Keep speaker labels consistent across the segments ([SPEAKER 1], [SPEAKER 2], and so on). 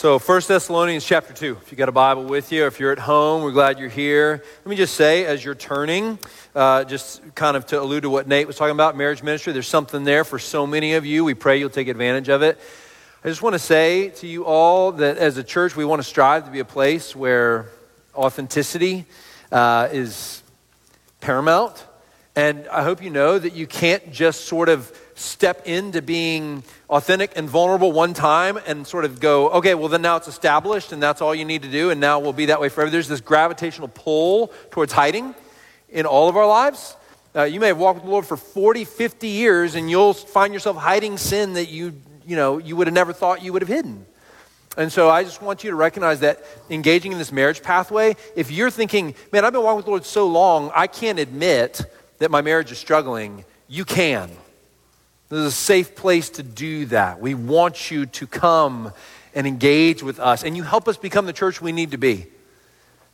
[SPEAKER 1] So, 1 Thessalonians chapter 2. If you got a Bible with you, or if you're at home, we're glad you're here. Let me just say, as you're turning, uh, just kind of to allude to what Nate was talking about, marriage ministry, there's something there for so many of you. We pray you'll take advantage of it. I just want to say to you all that as a church, we want to strive to be a place where authenticity uh, is paramount. And I hope you know that you can't just sort of step into being authentic and vulnerable one time and sort of go, okay, well, then now it's established and that's all you need to do, and now we'll be that way forever. There's this gravitational pull towards hiding in all of our lives. Uh, you may have walked with the Lord for 40, 50 years, and you'll find yourself hiding sin that you, you know, you would have never thought you would have hidden. And so I just want you to recognize that engaging in this marriage pathway, if you're thinking, man, I've been walking with the Lord so long, I can't admit that my marriage is struggling, you can. This is a safe place to do that. We want you to come and engage with us, and you help us become the church we need to be.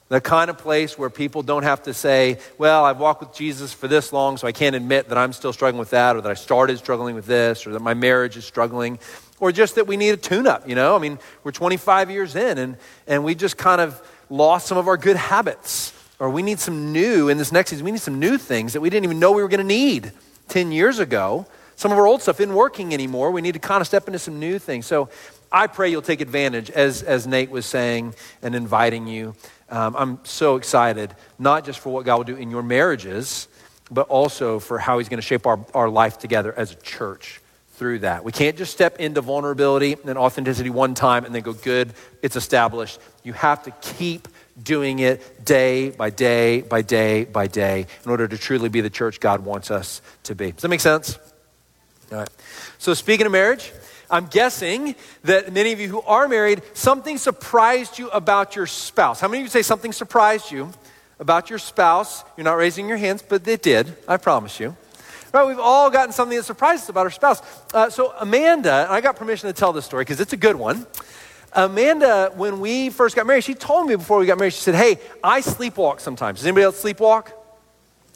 [SPEAKER 1] The kind of place where people don't have to say, Well, I've walked with Jesus for this long, so I can't admit that I'm still struggling with that, or that I started struggling with this, or that my marriage is struggling, or just that we need a tune up, you know? I mean, we're 25 years in, and, and we just kind of lost some of our good habits, or we need some new in this next season. We need some new things that we didn't even know we were going to need 10 years ago. Some of our old stuff isn't working anymore. We need to kind of step into some new things. So I pray you'll take advantage, as, as Nate was saying and inviting you. Um, I'm so excited, not just for what God will do in your marriages, but also for how He's going to shape our, our life together as a church through that. We can't just step into vulnerability and authenticity one time and then go, good, it's established. You have to keep doing it day by day by day by day in order to truly be the church God wants us to be. Does that make sense? All right. So, speaking of marriage, I'm guessing that many of you who are married, something surprised you about your spouse. How many of you say something surprised you about your spouse? You're not raising your hands, but it did, I promise you. Right, we've all gotten something that surprised us about our spouse. Uh, so, Amanda, I got permission to tell this story because it's a good one. Amanda, when we first got married, she told me before we got married, she said, Hey, I sleepwalk sometimes. Does anybody else sleepwalk?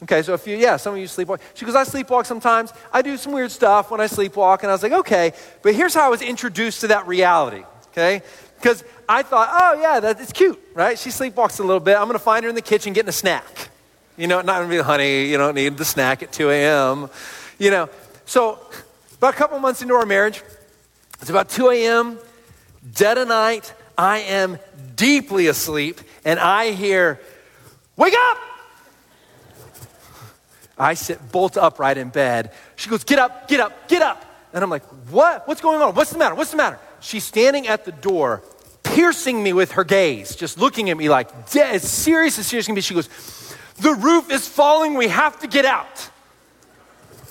[SPEAKER 1] Okay, so if you, yeah, some of you sleepwalk. She goes, I sleepwalk sometimes. I do some weird stuff when I sleepwalk. And I was like, okay, but here's how I was introduced to that reality, okay? Because I thought, oh, yeah, that, it's cute, right? She sleepwalks a little bit. I'm going to find her in the kitchen getting a snack. You know, not going to be, honey, you don't need the snack at 2 a.m. You know, so about a couple months into our marriage, it's about 2 a.m., dead of night. I am deeply asleep, and I hear, wake up! I sit bolt upright in bed. She goes, Get up, get up, get up. And I'm like, What? What's going on? What's the matter? What's the matter? She's standing at the door, piercing me with her gaze, just looking at me like, as serious as serious can be. She goes, The roof is falling. We have to get out.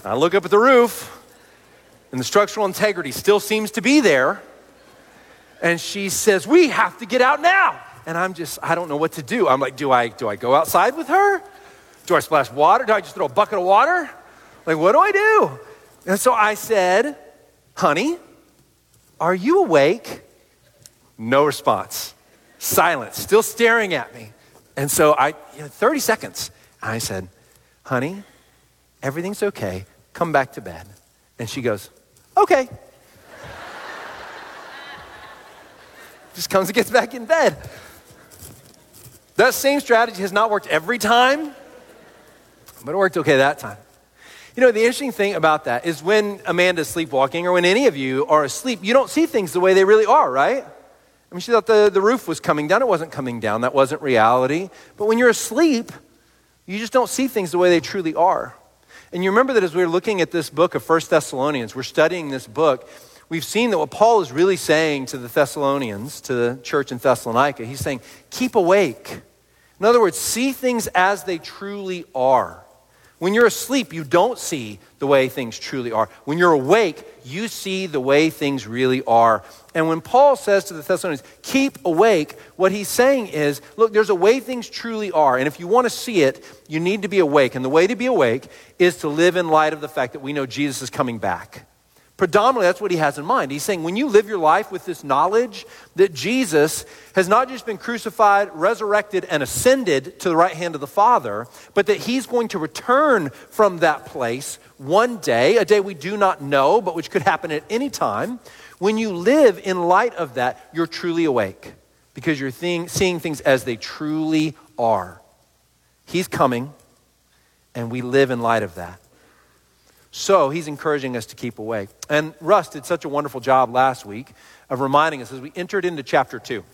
[SPEAKER 1] I look up at the roof, and the structural integrity still seems to be there. And she says, We have to get out now. And I'm just, I don't know what to do. I'm like, do I, do I go outside with her? Do I splash water? Do I just throw a bucket of water? Like, what do I do? And so I said, Honey, are you awake? No response. Silence, still staring at me. And so I, you know, 30 seconds. I said, Honey, everything's okay. Come back to bed. And she goes, Okay. Just comes and gets back in bed. That same strategy has not worked every time, but it worked okay that time. You know, the interesting thing about that is when Amanda's sleepwalking or when any of you are asleep, you don't see things the way they really are, right? I mean, she thought the, the roof was coming down. It wasn't coming down. That wasn't reality. But when you're asleep, you just don't see things the way they truly are. And you remember that as we were looking at this book of First Thessalonians, we're studying this book, we've seen that what Paul is really saying to the Thessalonians, to the church in Thessalonica, he's saying, keep awake. In other words, see things as they truly are. When you're asleep, you don't see the way things truly are. When you're awake, you see the way things really are. And when Paul says to the Thessalonians, keep awake, what he's saying is, look, there's a way things truly are. And if you want to see it, you need to be awake. And the way to be awake is to live in light of the fact that we know Jesus is coming back. Predominantly, that's what he has in mind. He's saying when you live your life with this knowledge that Jesus has not just been crucified, resurrected, and ascended to the right hand of the Father, but that he's going to return from that place one day, a day we do not know, but which could happen at any time. When you live in light of that, you're truly awake because you're seeing things as they truly are. He's coming, and we live in light of that. So he's encouraging us to keep awake. And Russ did such a wonderful job last week of reminding us as we entered into chapter 2.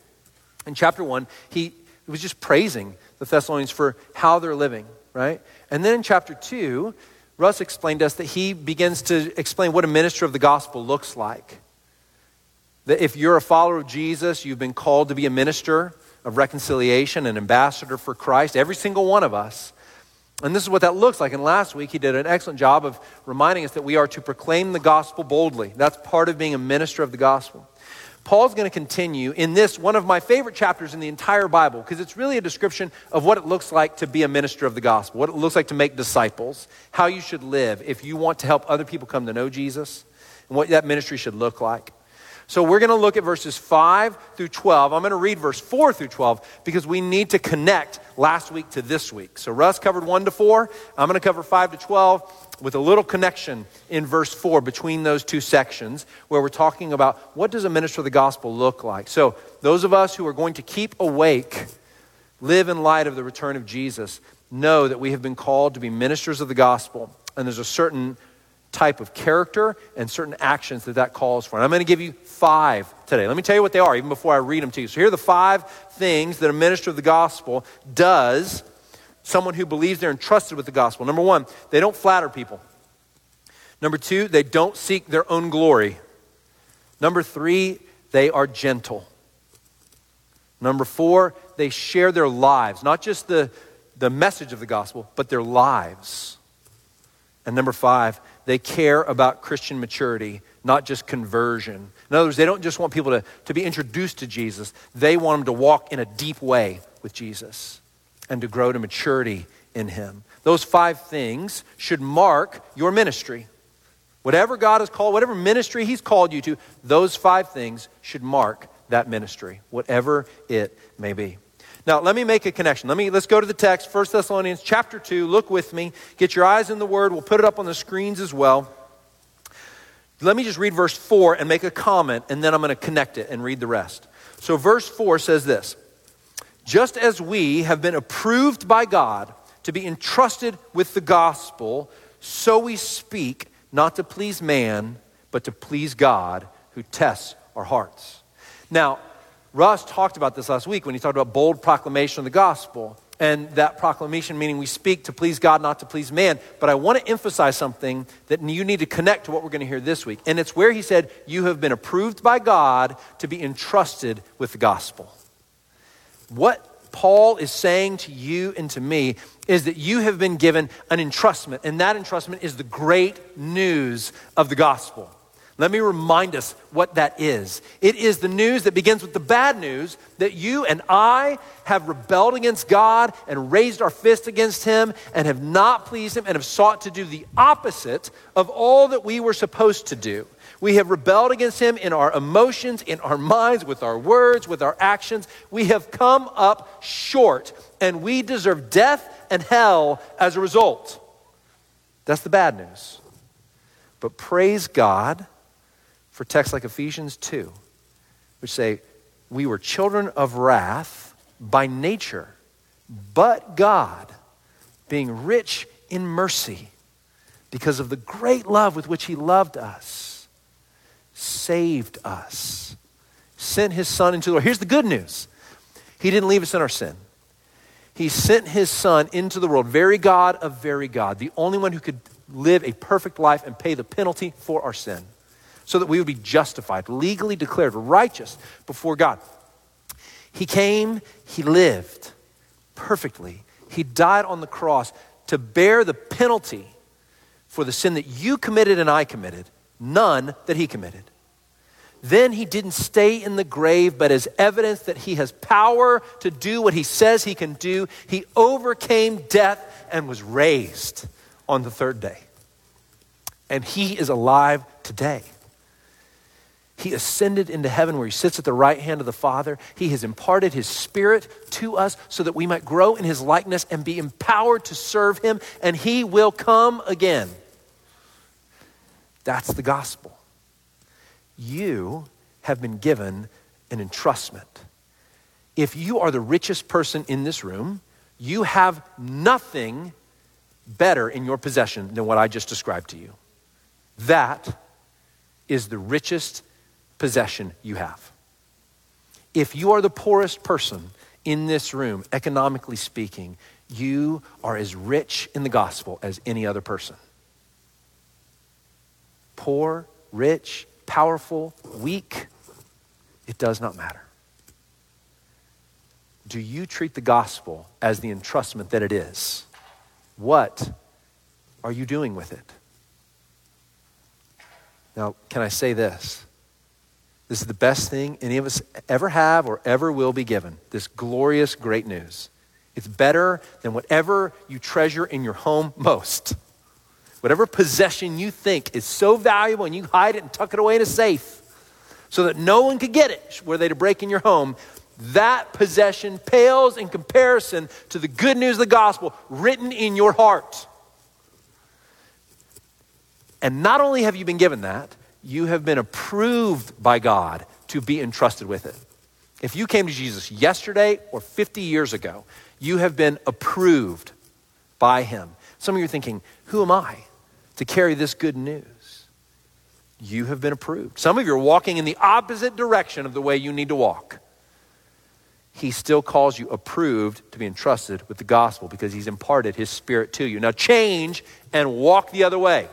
[SPEAKER 1] In chapter 1, he was just praising the Thessalonians for how they're living, right? And then in chapter 2, Russ explained to us that he begins to explain what a minister of the gospel looks like. That if you're a follower of Jesus, you've been called to be a minister of reconciliation, an ambassador for Christ, every single one of us. And this is what that looks like. And last week, he did an excellent job of reminding us that we are to proclaim the gospel boldly. That's part of being a minister of the gospel. Paul's going to continue in this, one of my favorite chapters in the entire Bible, because it's really a description of what it looks like to be a minister of the gospel, what it looks like to make disciples, how you should live if you want to help other people come to know Jesus, and what that ministry should look like. So we're going to look at verses 5 through 12. I'm going to read verse 4 through 12 because we need to connect last week to this week. So Russ covered 1 to 4. I'm going to cover 5 to 12 with a little connection in verse 4 between those two sections where we're talking about what does a minister of the gospel look like. So those of us who are going to keep awake, live in light of the return of Jesus, know that we have been called to be ministers of the gospel. And there's a certain type of character and certain actions that that calls for. And I'm going to give you five today. Let me tell you what they are, even before I read them to you. So here are the five things that a minister of the gospel does, someone who believes they're entrusted with the gospel. Number one, they don't flatter people. Number two, they don't seek their own glory. Number three, they are gentle. Number four, they share their lives, not just the, the message of the gospel, but their lives. And number five, they care about Christian maturity, not just conversion. In other words, they don't just want people to, to be introduced to Jesus, they want them to walk in a deep way with Jesus and to grow to maturity in Him. Those five things should mark your ministry. Whatever God has called, whatever ministry He's called you to, those five things should mark that ministry, whatever it may be. Now, let me make a connection. Let me let's go to the text, 1 Thessalonians chapter 2. Look with me. Get your eyes in the word. We'll put it up on the screens as well. Let me just read verse 4 and make a comment, and then I'm going to connect it and read the rest. So, verse 4 says this Just as we have been approved by God to be entrusted with the gospel, so we speak, not to please man, but to please God who tests our hearts. Now, Russ talked about this last week when he talked about bold proclamation of the gospel. And that proclamation meaning we speak to please God, not to please man. But I want to emphasize something that you need to connect to what we're going to hear this week. And it's where he said, You have been approved by God to be entrusted with the gospel. What Paul is saying to you and to me is that you have been given an entrustment, and that entrustment is the great news of the gospel. Let me remind us what that is. It is the news that begins with the bad news that you and I have rebelled against God and raised our fist against Him and have not pleased Him and have sought to do the opposite of all that we were supposed to do. We have rebelled against Him in our emotions, in our minds, with our words, with our actions. We have come up short and we deserve death and hell as a result. That's the bad news. But praise God for texts like Ephesians 2, which say, We were children of wrath by nature, but God, being rich in mercy, because of the great love with which He loved us, saved us, sent His Son into the world. Here's the good news He didn't leave us in our sin. He sent His Son into the world, very God of very God, the only one who could live a perfect life and pay the penalty for our sin so that we would be justified, legally declared righteous before God. He came, He lived perfectly. He died on the cross to bear the penalty for the sin that you committed and I committed, none that He committed. Then he didn't stay in the grave, but as evidence that he has power to do what he says he can do, he overcame death and was raised on the third day. And he is alive today. He ascended into heaven where he sits at the right hand of the Father. He has imparted his spirit to us so that we might grow in his likeness and be empowered to serve him, and he will come again. That's the gospel. You have been given an entrustment. If you are the richest person in this room, you have nothing better in your possession than what I just described to you. That is the richest possession you have. If you are the poorest person in this room, economically speaking, you are as rich in the gospel as any other person. Poor, rich, powerful, weak, it does not matter. Do you treat the gospel as the entrustment that it is? What are you doing with it? Now, can I say this? This is the best thing any of us ever have or ever will be given this glorious, great news. It's better than whatever you treasure in your home most. Whatever possession you think is so valuable and you hide it and tuck it away in a safe so that no one could get it were they to break in your home, that possession pales in comparison to the good news of the gospel written in your heart. And not only have you been given that, you have been approved by God to be entrusted with it. If you came to Jesus yesterday or 50 years ago, you have been approved by Him. Some of you are thinking, Who am I to carry this good news? You have been approved. Some of you are walking in the opposite direction of the way you need to walk. He still calls you approved to be entrusted with the gospel because He's imparted His Spirit to you. Now change and walk the other way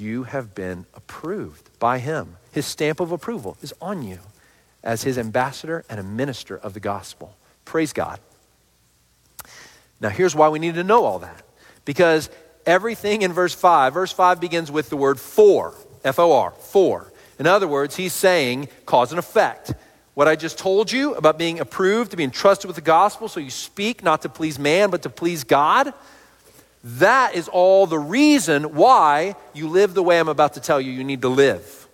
[SPEAKER 1] you have been approved by him. His stamp of approval is on you as his ambassador and a minister of the gospel. Praise God. Now, here's why we need to know all that. Because everything in verse 5, verse 5 begins with the word for, F O R, for. In other words, he's saying cause and effect. What I just told you about being approved to be entrusted with the gospel, so you speak not to please man, but to please God that is all the reason why you live the way I'm about to tell you you need to live.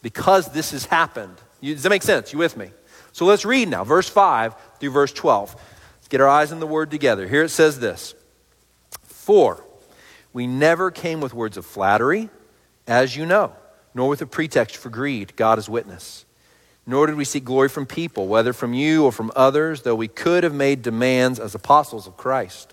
[SPEAKER 1] Because this has happened. You, does that make sense? You with me? So let's read now, verse 5 through verse 12. Let's get our eyes on the word together. Here it says this For we never came with words of flattery, as you know, nor with a pretext for greed, God is witness. Nor did we seek glory from people, whether from you or from others, though we could have made demands as apostles of Christ.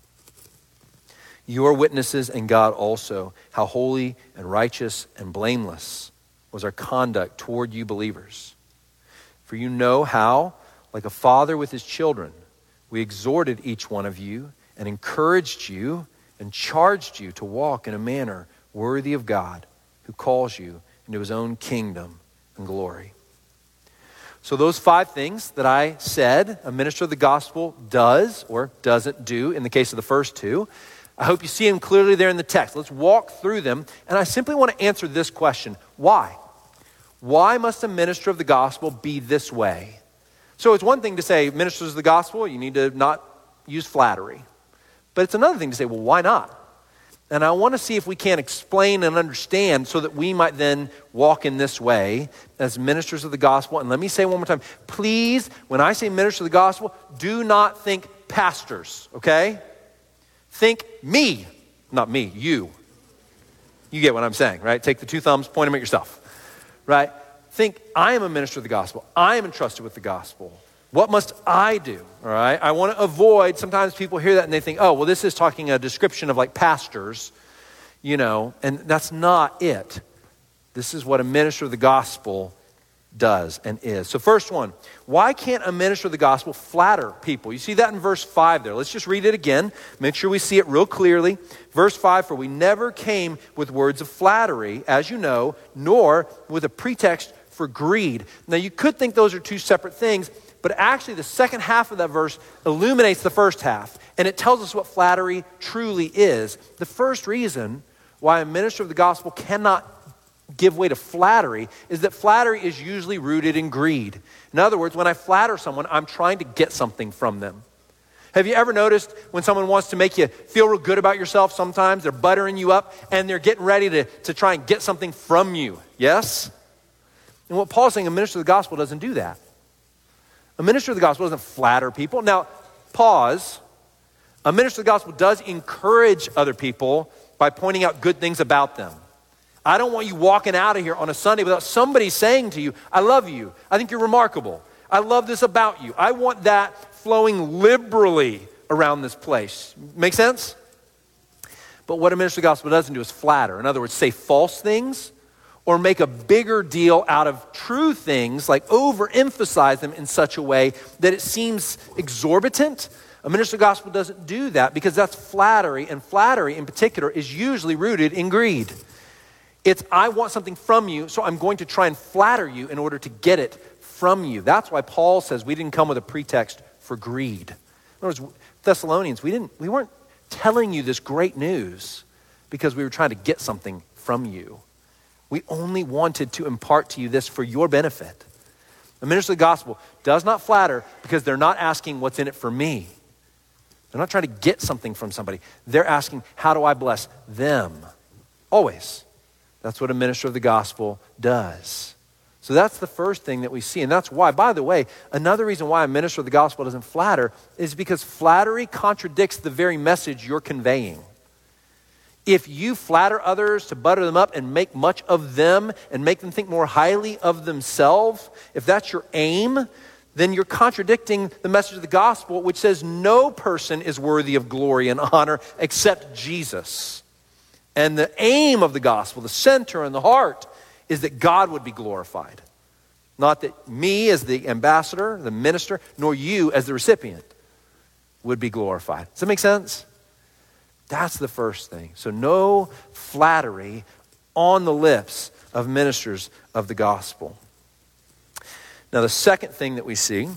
[SPEAKER 1] You are witnesses, and God also, how holy and righteous and blameless was our conduct toward you believers. For you know how, like a father with his children, we exhorted each one of you and encouraged you and charged you to walk in a manner worthy of God who calls you into his own kingdom and glory. So, those five things that I said a minister of the gospel does or doesn't do in the case of the first two, I hope you see them clearly there in the text. Let's walk through them. And I simply want to answer this question Why? Why must a minister of the gospel be this way? So it's one thing to say, ministers of the gospel, you need to not use flattery. But it's another thing to say, well, why not? And I want to see if we can explain and understand so that we might then walk in this way as ministers of the gospel. And let me say one more time please, when I say minister of the gospel, do not think pastors, okay? Think me, not me, you. You get what I'm saying, right? Take the two thumbs, point them at yourself, right? Think, I am a minister of the gospel. I am entrusted with the gospel. What must I do? All right. I want to avoid, sometimes people hear that and they think, oh, well, this is talking a description of like pastors, you know, and that's not it. This is what a minister of the gospel does and is. So, first one, why can't a minister of the gospel flatter people? You see that in verse 5 there. Let's just read it again. Make sure we see it real clearly. Verse 5 For we never came with words of flattery, as you know, nor with a pretext for greed. Now, you could think those are two separate things, but actually, the second half of that verse illuminates the first half, and it tells us what flattery truly is. The first reason why a minister of the gospel cannot give way to flattery is that flattery is usually rooted in greed. In other words, when I flatter someone, I'm trying to get something from them. Have you ever noticed when someone wants to make you feel real good about yourself sometimes? They're buttering you up and they're getting ready to, to try and get something from you. Yes? And what Paul's saying, a minister of the gospel doesn't do that. A minister of the gospel doesn't flatter people. Now, pause. A minister of the gospel does encourage other people by pointing out good things about them. I don't want you walking out of here on a Sunday without somebody saying to you, I love you. I think you're remarkable. I love this about you. I want that flowing liberally around this place. Make sense? But what a minister of the gospel doesn't do is flatter. In other words, say false things or make a bigger deal out of true things, like overemphasize them in such a way that it seems exorbitant. A minister of the gospel doesn't do that because that's flattery, and flattery in particular is usually rooted in greed. It's, I want something from you, so I'm going to try and flatter you in order to get it from you. That's why Paul says we didn't come with a pretext for greed. In other words, Thessalonians, we, didn't, we weren't telling you this great news because we were trying to get something from you. We only wanted to impart to you this for your benefit. The minister of the gospel does not flatter because they're not asking what's in it for me. They're not trying to get something from somebody. They're asking, how do I bless them? Always. That's what a minister of the gospel does. So that's the first thing that we see. And that's why, by the way, another reason why a minister of the gospel doesn't flatter is because flattery contradicts the very message you're conveying. If you flatter others to butter them up and make much of them and make them think more highly of themselves, if that's your aim, then you're contradicting the message of the gospel, which says no person is worthy of glory and honor except Jesus. And the aim of the gospel, the center and the heart, is that God would be glorified. Not that me as the ambassador, the minister, nor you as the recipient would be glorified. Does that make sense? That's the first thing. So, no flattery on the lips of ministers of the gospel. Now, the second thing that we see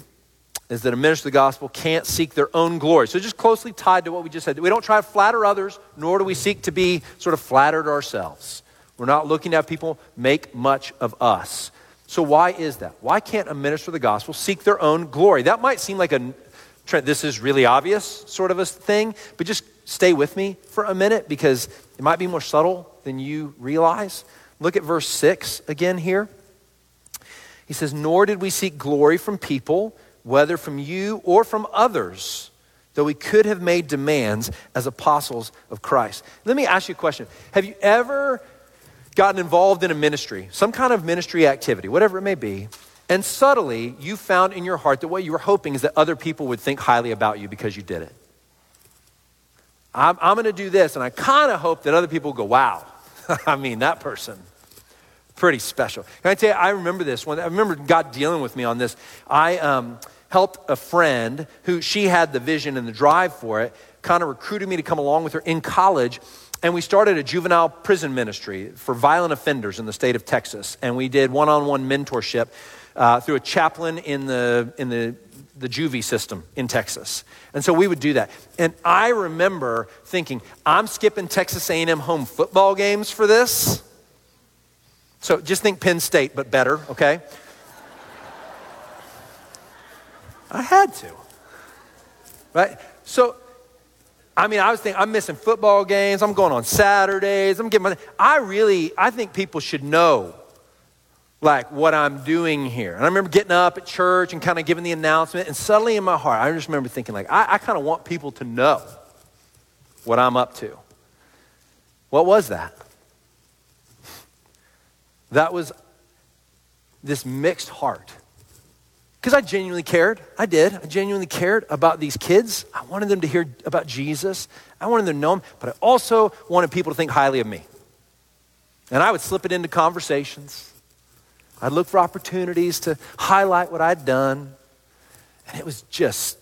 [SPEAKER 1] is that a minister of the gospel can't seek their own glory. So, it's just closely tied to what we just said. We don't try to flatter others, nor do we seek to be sort of flattered ourselves. We're not looking to have people make much of us. So, why is that? Why can't a minister of the gospel seek their own glory? That might seem like a this is really obvious sort of a thing, but just stay with me for a minute because it might be more subtle than you realize. Look at verse 6 again here. He says, Nor did we seek glory from people, whether from you or from others, though we could have made demands as apostles of Christ. Let me ask you a question. Have you ever gotten involved in a ministry, some kind of ministry activity, whatever it may be, and subtly you found in your heart that what you were hoping is that other people would think highly about you because you did it. I'm, I'm going to do this, and I kind of hope that other people go, wow, I mean, that person, pretty special. Can I tell you, I remember this one. I remember God dealing with me on this. I um, helped a friend who she had the vision and the drive for it, kind of recruited me to come along with her in college and we started a juvenile prison ministry for violent offenders in the state of Texas. And we did one on one mentorship uh, through a chaplain in the, in the, the juvie system in Texas. And so we would do that. And I remember thinking, I'm skipping Texas A&M home football games for this. So just think Penn State, but better, okay? I had to. Right? So I mean, I was thinking, I'm missing football games. I'm going on Saturdays. I'm getting my. I really, I think people should know, like, what I'm doing here. And I remember getting up at church and kind of giving the announcement. And suddenly in my heart, I just remember thinking, like, I, I kind of want people to know what I'm up to. What was that? That was this mixed heart because I genuinely cared. I did. I genuinely cared about these kids. I wanted them to hear about Jesus. I wanted them to know him, but I also wanted people to think highly of me. And I would slip it into conversations. I'd look for opportunities to highlight what I'd done. And it was just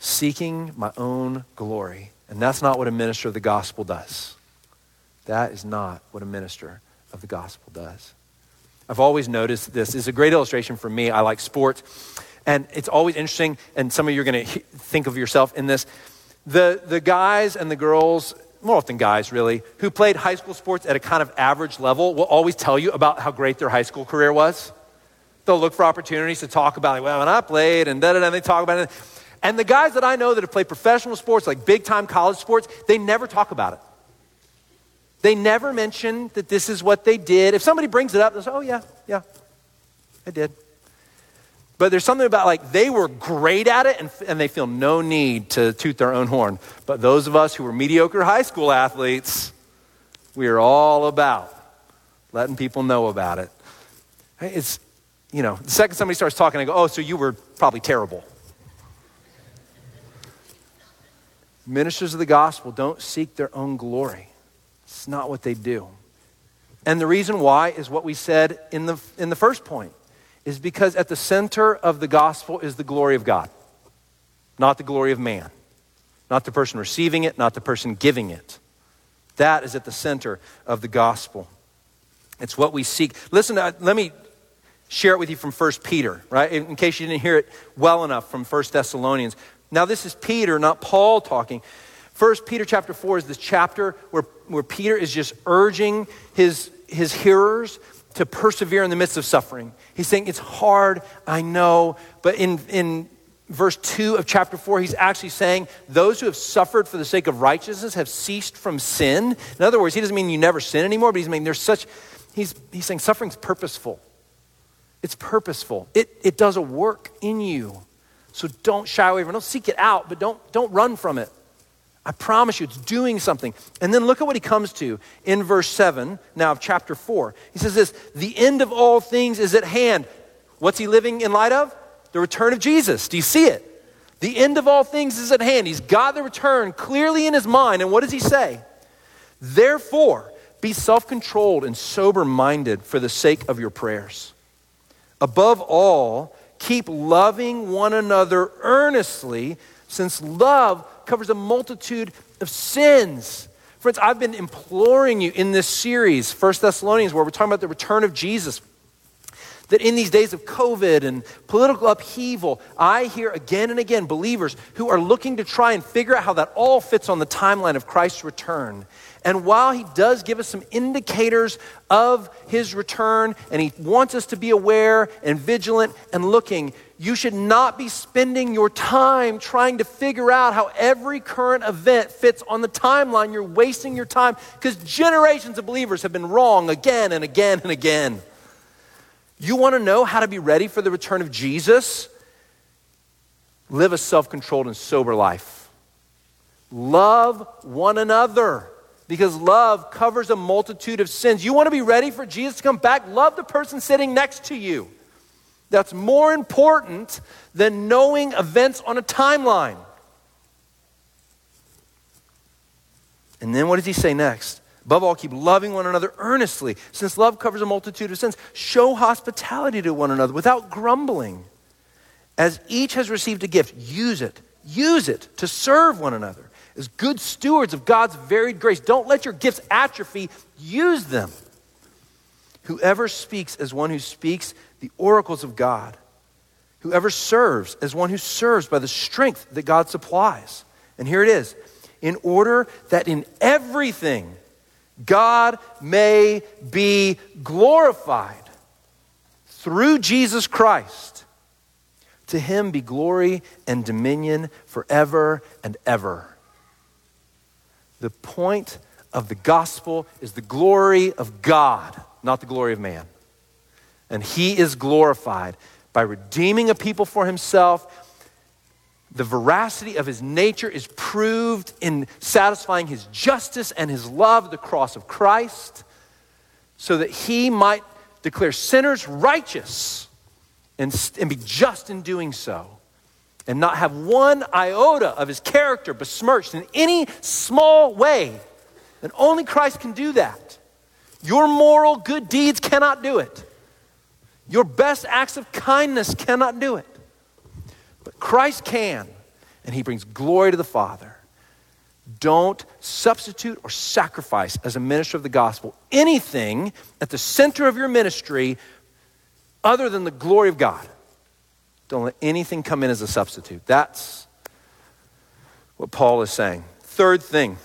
[SPEAKER 1] seeking my own glory. And that's not what a minister of the gospel does. That is not what a minister of the gospel does. I've always noticed this. It's a great illustration for me. I like sports. And it's always interesting, and some of you are going to think of yourself in this. The, the guys and the girls, more often guys really, who played high school sports at a kind of average level will always tell you about how great their high school career was. They'll look for opportunities to talk about, like, well, when I played, and da da da, they talk about it. And the guys that I know that have played professional sports, like big time college sports, they never talk about it. They never mention that this is what they did. If somebody brings it up, they say, oh, yeah, yeah, I did. But there's something about like they were great at it and, and they feel no need to toot their own horn. But those of us who were mediocre high school athletes, we are all about letting people know about it. It's, you know, the second somebody starts talking, I go, oh, so you were probably terrible. Ministers of the gospel don't seek their own glory. It's not what they do. And the reason why is what we said in the, in the first point is because at the center of the gospel is the glory of God, not the glory of man, not the person receiving it, not the person giving it. That is at the center of the gospel. It's what we seek. Listen, uh, let me share it with you from 1 Peter, right? In case you didn't hear it well enough from 1 Thessalonians. Now, this is Peter, not Paul talking. First Peter chapter 4 is this chapter where, where Peter is just urging his, his hearers to persevere in the midst of suffering. He's saying, It's hard, I know, but in, in verse 2 of chapter 4, he's actually saying, Those who have suffered for the sake of righteousness have ceased from sin. In other words, he doesn't mean you never sin anymore, but he's saying there's such, he's, he's saying suffering's purposeful. It's purposeful, it, it does a work in you. So don't shy away from it. Don't seek it out, but don't, don't run from it. I promise you, it's doing something. And then look at what he comes to in verse 7 now of chapter 4. He says this The end of all things is at hand. What's he living in light of? The return of Jesus. Do you see it? The end of all things is at hand. He's got the return clearly in his mind. And what does he say? Therefore, be self controlled and sober minded for the sake of your prayers. Above all, Keep loving one another earnestly, since love covers a multitude of sins. Friends, I've been imploring you in this series, First Thessalonians, where we're talking about the return of Jesus, that in these days of COVID and political upheaval, I hear again and again believers who are looking to try and figure out how that all fits on the timeline of Christ's return. And while he does give us some indicators of his return, and he wants us to be aware and vigilant and looking, you should not be spending your time trying to figure out how every current event fits on the timeline. You're wasting your time because generations of believers have been wrong again and again and again. You want to know how to be ready for the return of Jesus? Live a self controlled and sober life. Love one another because love covers a multitude of sins. You want to be ready for Jesus to come back? Love the person sitting next to you. That's more important than knowing events on a timeline. And then what does he say next? Above all, keep loving one another earnestly, since love covers a multitude of sins. Show hospitality to one another without grumbling. As each has received a gift, use it. Use it to serve one another as good stewards of God's varied grace. Don't let your gifts atrophy, use them. Whoever speaks as one who speaks the oracles of God, whoever serves as one who serves by the strength that God supplies. And here it is in order that in everything God may be glorified through Jesus Christ. To him be glory and dominion forever and ever. The point of the gospel is the glory of God, not the glory of man. And he is glorified by redeeming a people for himself. The veracity of his nature is proved in satisfying his justice and his love, the cross of Christ, so that he might declare sinners righteous and, and be just in doing so and not have one iota of his character besmirched in any small way. And only Christ can do that. Your moral good deeds cannot do it. Your best acts of kindness cannot do it. But Christ can, and he brings glory to the Father. Don't substitute or sacrifice as a minister of the gospel anything at the center of your ministry other than the glory of God. Don't let anything come in as a substitute. That's what Paul is saying. Third thing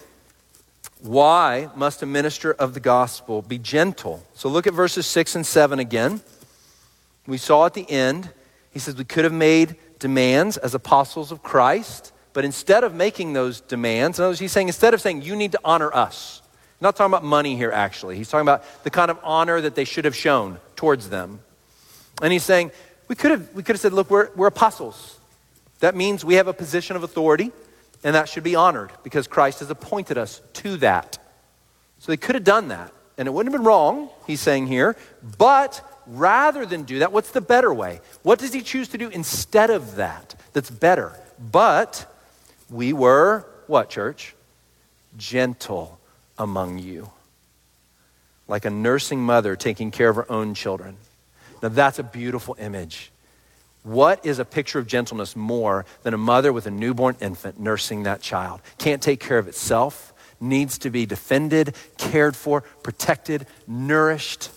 [SPEAKER 1] why must a minister of the gospel be gentle? So look at verses 6 and 7 again. We saw at the end, he says we could have made demands as apostles of Christ, but instead of making those demands, in other words, he's saying instead of saying you need to honor us, not talking about money here actually. He's talking about the kind of honor that they should have shown towards them. And he's saying we could have, we could have said, look, we're, we're apostles. That means we have a position of authority. And that should be honored because Christ has appointed us to that. So they could have done that. And it wouldn't have been wrong, he's saying here. But rather than do that, what's the better way? What does he choose to do instead of that that's better? But we were, what, church? Gentle among you. Like a nursing mother taking care of her own children. Now that's a beautiful image. What is a picture of gentleness more than a mother with a newborn infant nursing that child? Can't take care of itself, needs to be defended, cared for, protected, nourished.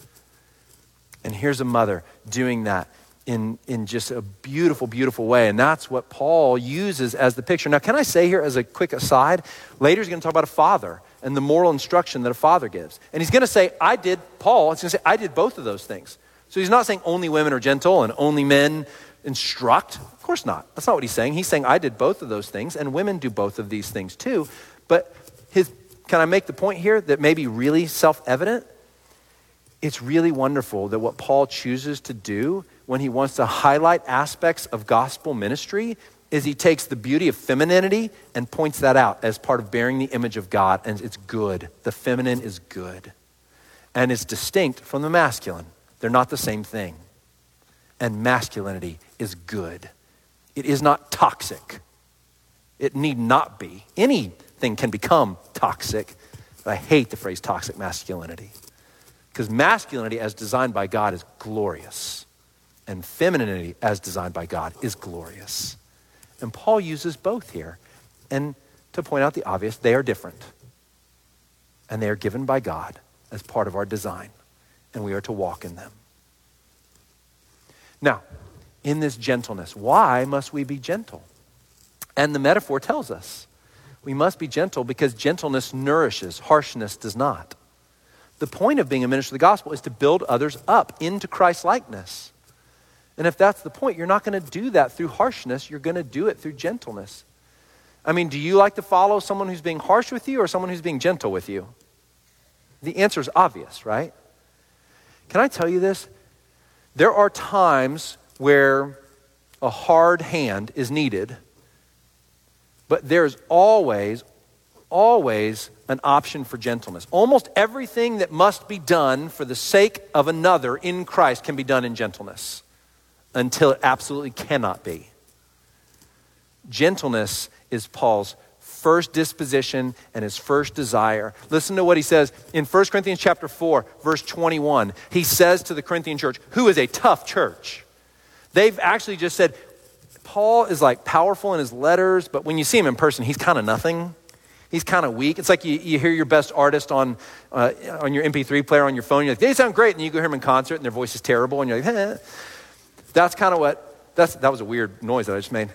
[SPEAKER 1] And here's a mother doing that in, in just a beautiful, beautiful way. And that's what Paul uses as the picture. Now, can I say here as a quick aside? Later, he's going to talk about a father and the moral instruction that a father gives. And he's going to say, I did, Paul, he's going to say, I did both of those things. So he's not saying only women are gentle and only men instruct? Of course not. That's not what he's saying. He's saying, I did both of those things, and women do both of these things too. But his, can I make the point here that may be really self evident? It's really wonderful that what Paul chooses to do when he wants to highlight aspects of gospel ministry is he takes the beauty of femininity and points that out as part of bearing the image of God, and it's good. The feminine is good. And it's distinct from the masculine. They're not the same thing and masculinity is good. It is not toxic. It need not be. Anything can become toxic. I hate the phrase toxic masculinity. Because masculinity, as designed by God, is glorious. And femininity, as designed by God, is glorious. And Paul uses both here. And to point out the obvious, they are different. And they are given by God as part of our design. And we are to walk in them. Now, in this gentleness, why must we be gentle? And the metaphor tells us we must be gentle because gentleness nourishes, harshness does not. The point of being a minister of the gospel is to build others up into Christ likeness. And if that's the point, you're not going to do that through harshness, you're going to do it through gentleness. I mean, do you like to follow someone who's being harsh with you or someone who's being gentle with you? The answer is obvious, right? Can I tell you this? There are times where a hard hand is needed, but there's always, always an option for gentleness. Almost everything that must be done for the sake of another in Christ can be done in gentleness until it absolutely cannot be. Gentleness is Paul's first disposition and his first desire. Listen to what he says in 1 Corinthians chapter 4, verse 21. He says to the Corinthian church, who is a tough church. They've actually just said, Paul is like powerful in his letters, but when you see him in person, he's kind of nothing. He's kind of weak. It's like you, you hear your best artist on, uh, on your MP3 player on your phone. You're like, they sound great. And you go hear them in concert and their voice is terrible. And you're like, eh. That's kind of what, that's, that was a weird noise that I just made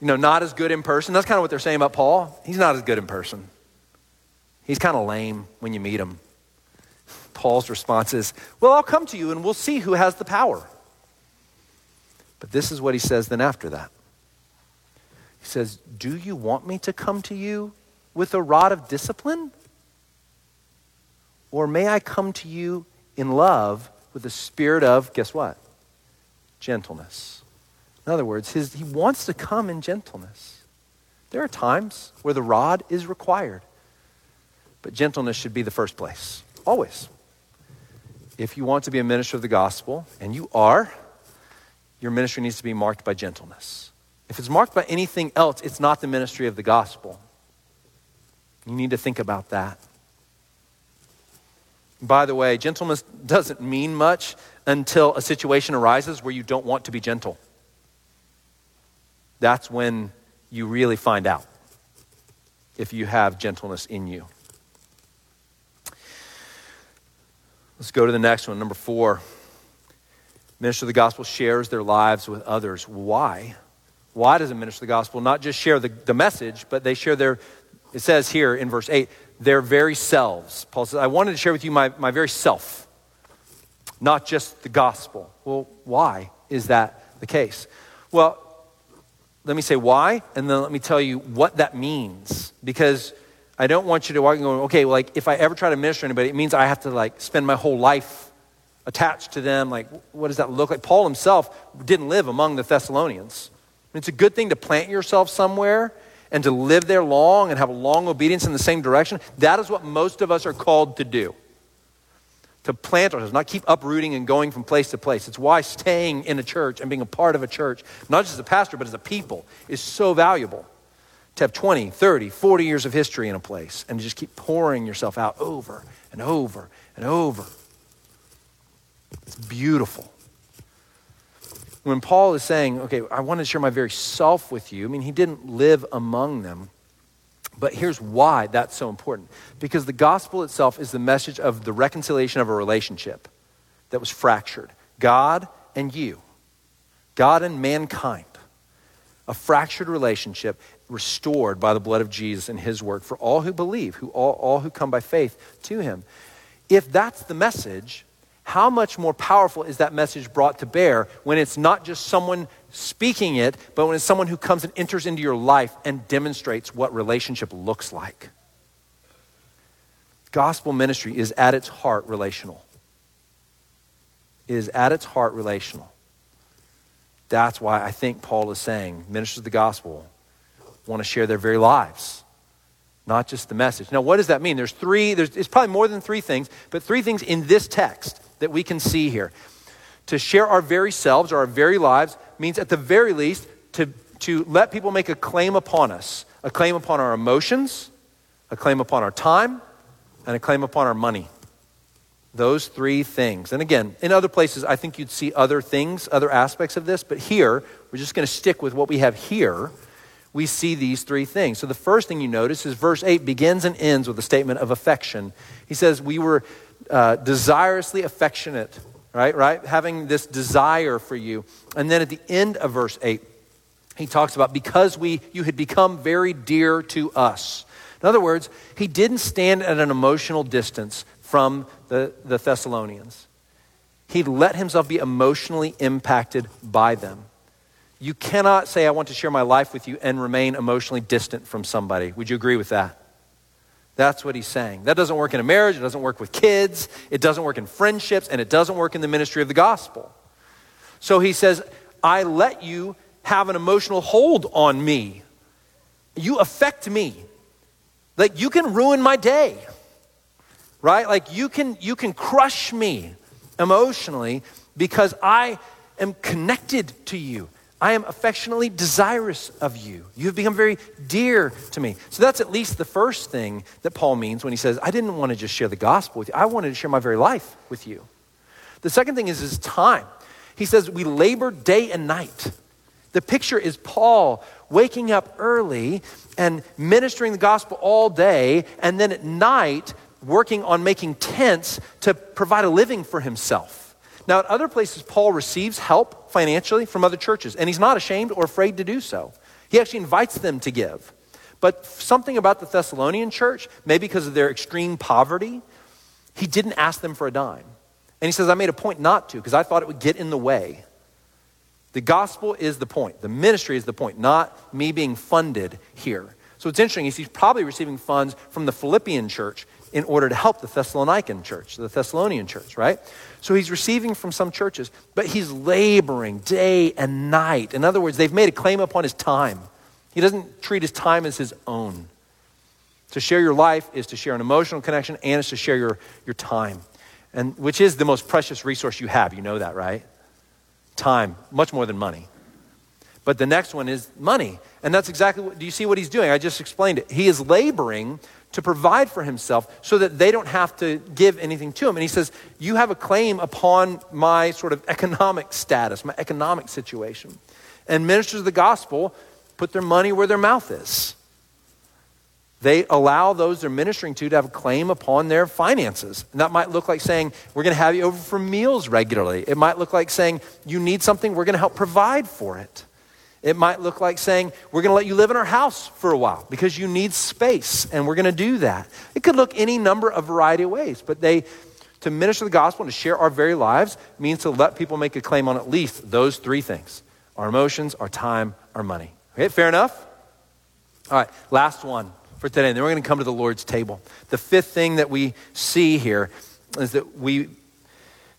[SPEAKER 1] you know, not as good in person. That's kind of what they're saying about Paul. He's not as good in person. He's kind of lame when you meet him. Paul's response is, Well, I'll come to you and we'll see who has the power. But this is what he says then after that. He says, Do you want me to come to you with a rod of discipline? Or may I come to you in love with a spirit of, guess what? Gentleness. In other words, his, he wants to come in gentleness. There are times where the rod is required, but gentleness should be the first place, always. If you want to be a minister of the gospel, and you are, your ministry needs to be marked by gentleness. If it's marked by anything else, it's not the ministry of the gospel. You need to think about that. By the way, gentleness doesn't mean much until a situation arises where you don't want to be gentle that's when you really find out if you have gentleness in you. Let's go to the next one, number four. Minister of the gospel shares their lives with others. Why? Why does a minister of the gospel not just share the, the message, but they share their, it says here in verse 8, their very selves. Paul says, I wanted to share with you my, my very self, not just the gospel. Well, why is that the case? Well, let me say why, and then let me tell you what that means. Because I don't want you to walk and go, okay, well, like if I ever try to minister to anybody, it means I have to like spend my whole life attached to them. Like, what does that look like? Paul himself didn't live among the Thessalonians. I mean, It's a good thing to plant yourself somewhere and to live there long and have a long obedience in the same direction. That is what most of us are called to do. To plant ourselves, not keep uprooting and going from place to place. It's why staying in a church and being a part of a church, not just as a pastor, but as a people, is so valuable. To have 20, 30, 40 years of history in a place and just keep pouring yourself out over and over and over. It's beautiful when Paul is saying, okay, I want to share my very self with you, I mean, he didn't live among them. But here's why that's so important. Because the gospel itself is the message of the reconciliation of a relationship that was fractured God and you, God and mankind. A fractured relationship restored by the blood of Jesus and his work for all who believe, who all, all who come by faith to him. If that's the message, how much more powerful is that message brought to bear when it's not just someone speaking it, but when it's someone who comes and enters into your life and demonstrates what relationship looks like? Gospel ministry is at its heart relational. It is at its heart relational. That's why I think Paul is saying ministers of the gospel want to share their very lives not just the message. Now, what does that mean? There's three, there's, it's probably more than three things, but three things in this text that we can see here. To share our very selves or our very lives means, at the very least, to, to let people make a claim upon us a claim upon our emotions, a claim upon our time, and a claim upon our money. Those three things. And again, in other places, I think you'd see other things, other aspects of this, but here, we're just going to stick with what we have here. We see these three things. So the first thing you notice is verse 8 begins and ends with a statement of affection. He says, We were uh, desirously affectionate, right? Right? Having this desire for you. And then at the end of verse 8, he talks about because we you had become very dear to us. In other words, he didn't stand at an emotional distance from the, the Thessalonians. He let himself be emotionally impacted by them. You cannot say, I want to share my life with you and remain emotionally distant from somebody. Would you agree with that? That's what he's saying. That doesn't work in a marriage, it doesn't work with kids, it doesn't work in friendships, and it doesn't work in the ministry of the gospel. So he says, I let you have an emotional hold on me. You affect me. Like you can ruin my day. Right? Like you can you can crush me emotionally because I am connected to you. I am affectionately desirous of you. You have become very dear to me. So that's at least the first thing that Paul means when he says, I didn't want to just share the gospel with you, I wanted to share my very life with you. The second thing is his time. He says, We labor day and night. The picture is Paul waking up early and ministering the gospel all day, and then at night working on making tents to provide a living for himself. Now, at other places, Paul receives help financially from other churches, and he's not ashamed or afraid to do so. He actually invites them to give. But something about the Thessalonian church, maybe because of their extreme poverty, he didn't ask them for a dime. And he says, I made a point not to because I thought it would get in the way. The gospel is the point, the ministry is the point, not me being funded here. So it's interesting, he's probably receiving funds from the Philippian church in order to help the Thessalonican church, the Thessalonian church, right? So he's receiving from some churches, but he's laboring day and night. In other words, they've made a claim upon his time. He doesn't treat his time as his own. To share your life is to share an emotional connection and it's to share your, your time, and which is the most precious resource you have. You know that, right? Time, much more than money. But the next one is money. And that's exactly what, do you see what he's doing? I just explained it. He is laboring to provide for himself so that they don't have to give anything to him. And he says, You have a claim upon my sort of economic status, my economic situation. And ministers of the gospel put their money where their mouth is. They allow those they're ministering to to have a claim upon their finances. And that might look like saying, We're going to have you over for meals regularly. It might look like saying, You need something, we're going to help provide for it. It might look like saying, We're going to let you live in our house for a while because you need space, and we're going to do that. It could look any number of variety of ways, but they, to minister the gospel and to share our very lives means to let people make a claim on at least those three things our emotions, our time, our money. Okay, fair enough? All right, last one for today. And then we're going to come to the Lord's table. The fifth thing that we see here is that we,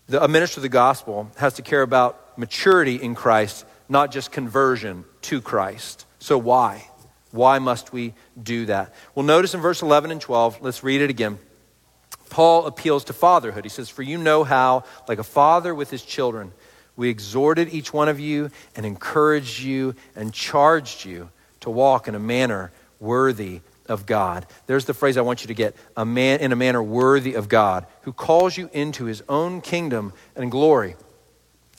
[SPEAKER 1] the, a minister of the gospel has to care about maturity in Christ, not just conversion to Christ. So why? Why must we do that? Well, notice in verse 11 and 12, let's read it again. Paul appeals to fatherhood. He says, For you know how, like a father with his children, we exhorted each one of you and encouraged you and charged you to walk in a manner worthy of God. There's the phrase I want you to get a man in a manner worthy of God, who calls you into his own kingdom and glory.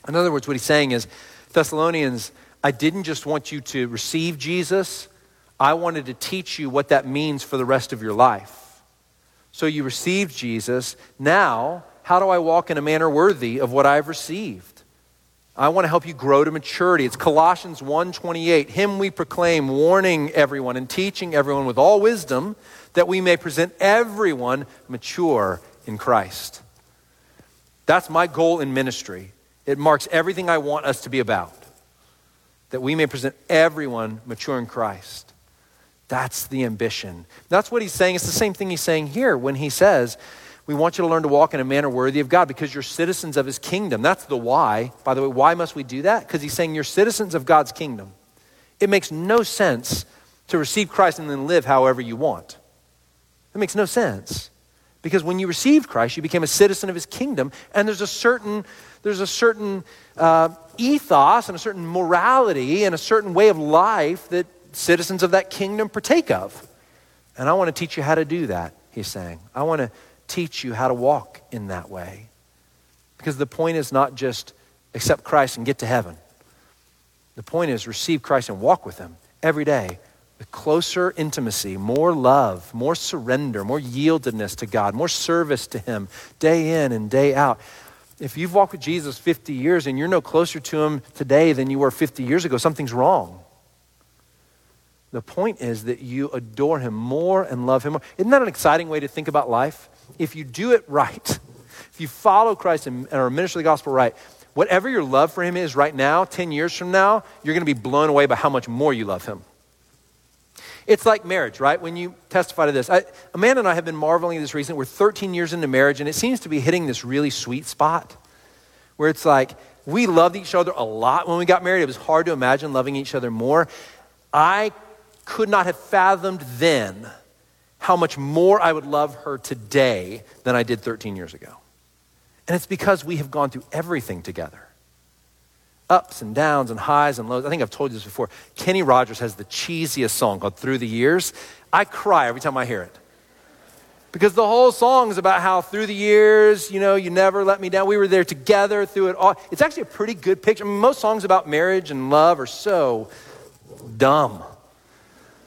[SPEAKER 1] In other words, what he's saying is, Thessalonians, I didn't just want you to receive Jesus, I wanted to teach you what that means for the rest of your life. So you received Jesus. Now, how do I walk in a manner worthy of what I've received? I want to help you grow to maturity. It's Colossians 1:28. Him we proclaim, warning everyone and teaching everyone with all wisdom that we may present everyone mature in Christ. That's my goal in ministry. It marks everything I want us to be about. That we may present everyone mature in Christ. That's the ambition. That's what he's saying. It's the same thing he's saying here when he says, we want you to learn to walk in a manner worthy of God because you're citizens of his kingdom. That's the why. By the way, why must we do that? Because he's saying you're citizens of God's kingdom. It makes no sense to receive Christ and then live however you want. It makes no sense. Because when you received Christ, you became a citizen of his kingdom, and there's a certain, there's a certain uh, ethos and a certain morality and a certain way of life that citizens of that kingdom partake of. And I want to teach you how to do that, he's saying. I want to teach you how to walk in that way. Because the point is not just accept Christ and get to heaven. The point is receive Christ and walk with Him every day with closer intimacy, more love, more surrender, more yieldedness to God, more service to Him day in and day out. If you've walked with Jesus 50 years and you're no closer to Him today than you were 50 years ago, something's wrong. The point is that you adore Him more and love Him more. Isn't that an exciting way to think about life? if you do it right, if you follow Christ and, are minister the gospel right, whatever your love for him is right now, 10 years from now, you're going to be blown away by how much more you love him. It's like marriage, right? When you testify to this. I, Amanda and I have been marveling at this recently. We're 13 years into marriage, and it seems to be hitting this really sweet spot where it's like we loved each other a lot when we got married. It was hard to imagine loving each other more. I could not have fathomed then how much more I would love her today than I did 13 years ago. And it's because we have gone through everything together ups and downs and highs and lows. I think I've told you this before. Kenny Rogers has the cheesiest song called Through the Years. I cry every time I hear it. Because the whole song is about how through the years, you know, you never let me down. We were there together through it all. It's actually a pretty good picture. I mean, most songs about marriage and love are so dumb.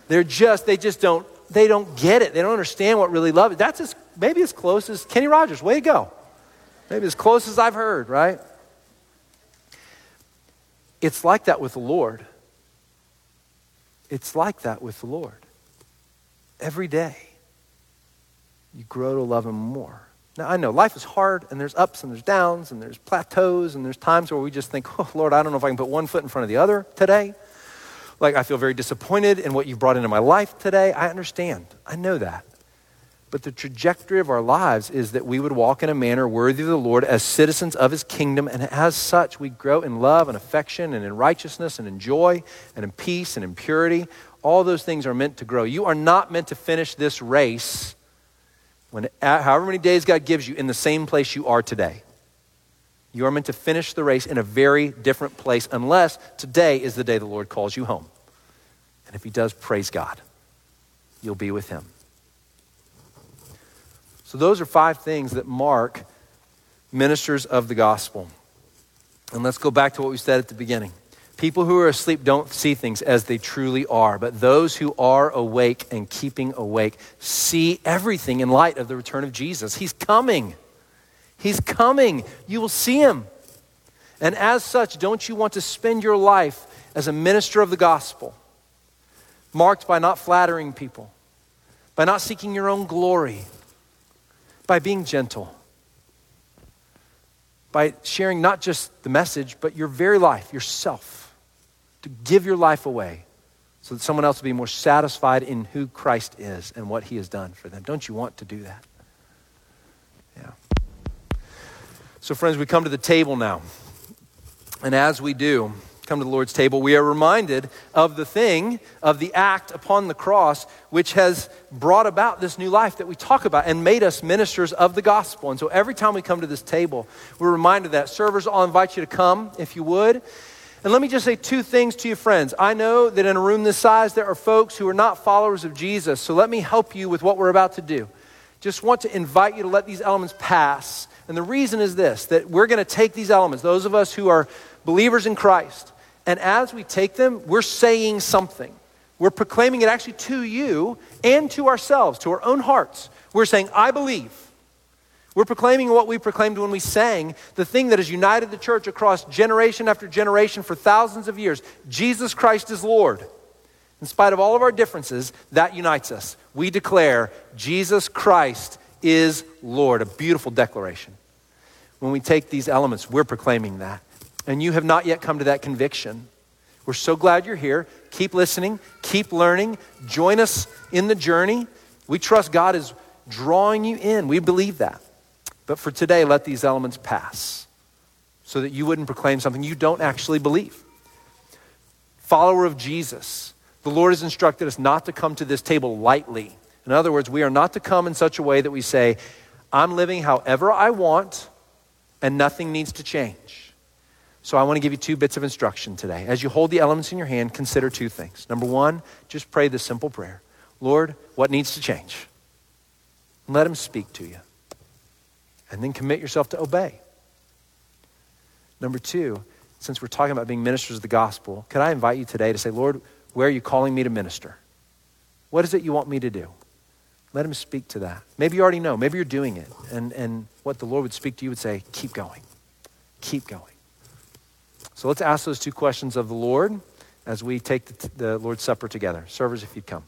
[SPEAKER 1] They're just, they just don't they don't get it. They don't understand what really love is. That's as, maybe as close as Kenny Rogers. Way to go. Maybe as close as I've heard, right? It's like that with the Lord. It's like that with the Lord. Every day, you grow to love Him more. Now, I know life is hard, and there's ups and there's downs, and there's plateaus, and there's times where we just think, oh, Lord, I don't know if I can put one foot in front of the other today. Like, I feel very disappointed in what you've brought into my life today. I understand. I know that. But the trajectory of our lives is that we would walk in a manner worthy of the Lord as citizens of his kingdom. And as such, we grow in love and affection and in righteousness and in joy and in peace and in purity. All those things are meant to grow. You are not meant to finish this race when, uh, however many days God gives you, in the same place you are today. You are meant to finish the race in a very different place, unless today is the day the Lord calls you home. And if He does, praise God. You'll be with Him. So, those are five things that mark ministers of the gospel. And let's go back to what we said at the beginning. People who are asleep don't see things as they truly are, but those who are awake and keeping awake see everything in light of the return of Jesus. He's coming. He's coming. You will see him. And as such, don't you want to spend your life as a minister of the gospel, marked by not flattering people, by not seeking your own glory, by being gentle, by sharing not just the message, but your very life, yourself? to give your life away so that someone else will be more satisfied in who Christ is and what he has done for them. Don't you want to do that? Yeah. So, friends, we come to the table now. And as we do, come to the Lord's table, we are reminded of the thing, of the act upon the cross, which has brought about this new life that we talk about and made us ministers of the gospel. And so every time we come to this table, we're reminded that. Servers, I'll invite you to come if you would. And let me just say two things to you, friends. I know that in a room this size, there are folks who are not followers of Jesus. So let me help you with what we're about to do. Just want to invite you to let these elements pass. And the reason is this that we're going to take these elements, those of us who are believers in Christ, and as we take them, we're saying something. We're proclaiming it actually to you and to ourselves, to our own hearts. We're saying, I believe. We're proclaiming what we proclaimed when we sang, the thing that has united the church across generation after generation for thousands of years Jesus Christ is Lord. In spite of all of our differences, that unites us. We declare Jesus Christ is Lord. A beautiful declaration. When we take these elements, we're proclaiming that. And you have not yet come to that conviction. We're so glad you're here. Keep listening, keep learning, join us in the journey. We trust God is drawing you in. We believe that. But for today, let these elements pass so that you wouldn't proclaim something you don't actually believe. Follower of Jesus, the Lord has instructed us not to come to this table lightly. In other words, we are not to come in such a way that we say, I'm living however I want and nothing needs to change. So I want to give you two bits of instruction today. As you hold the elements in your hand, consider two things. Number one, just pray this simple prayer Lord, what needs to change? Let Him speak to you and then commit yourself to obey. Number two, since we're talking about being ministers of the gospel, could I invite you today to say, Lord, where are you calling me to minister? What is it you want me to do? Let him speak to that. Maybe you already know. Maybe you're doing it. And, and what the Lord would speak to you would say, keep going. Keep going. So let's ask those two questions of the Lord as we take the, the Lord's Supper together. Servers, if you'd come.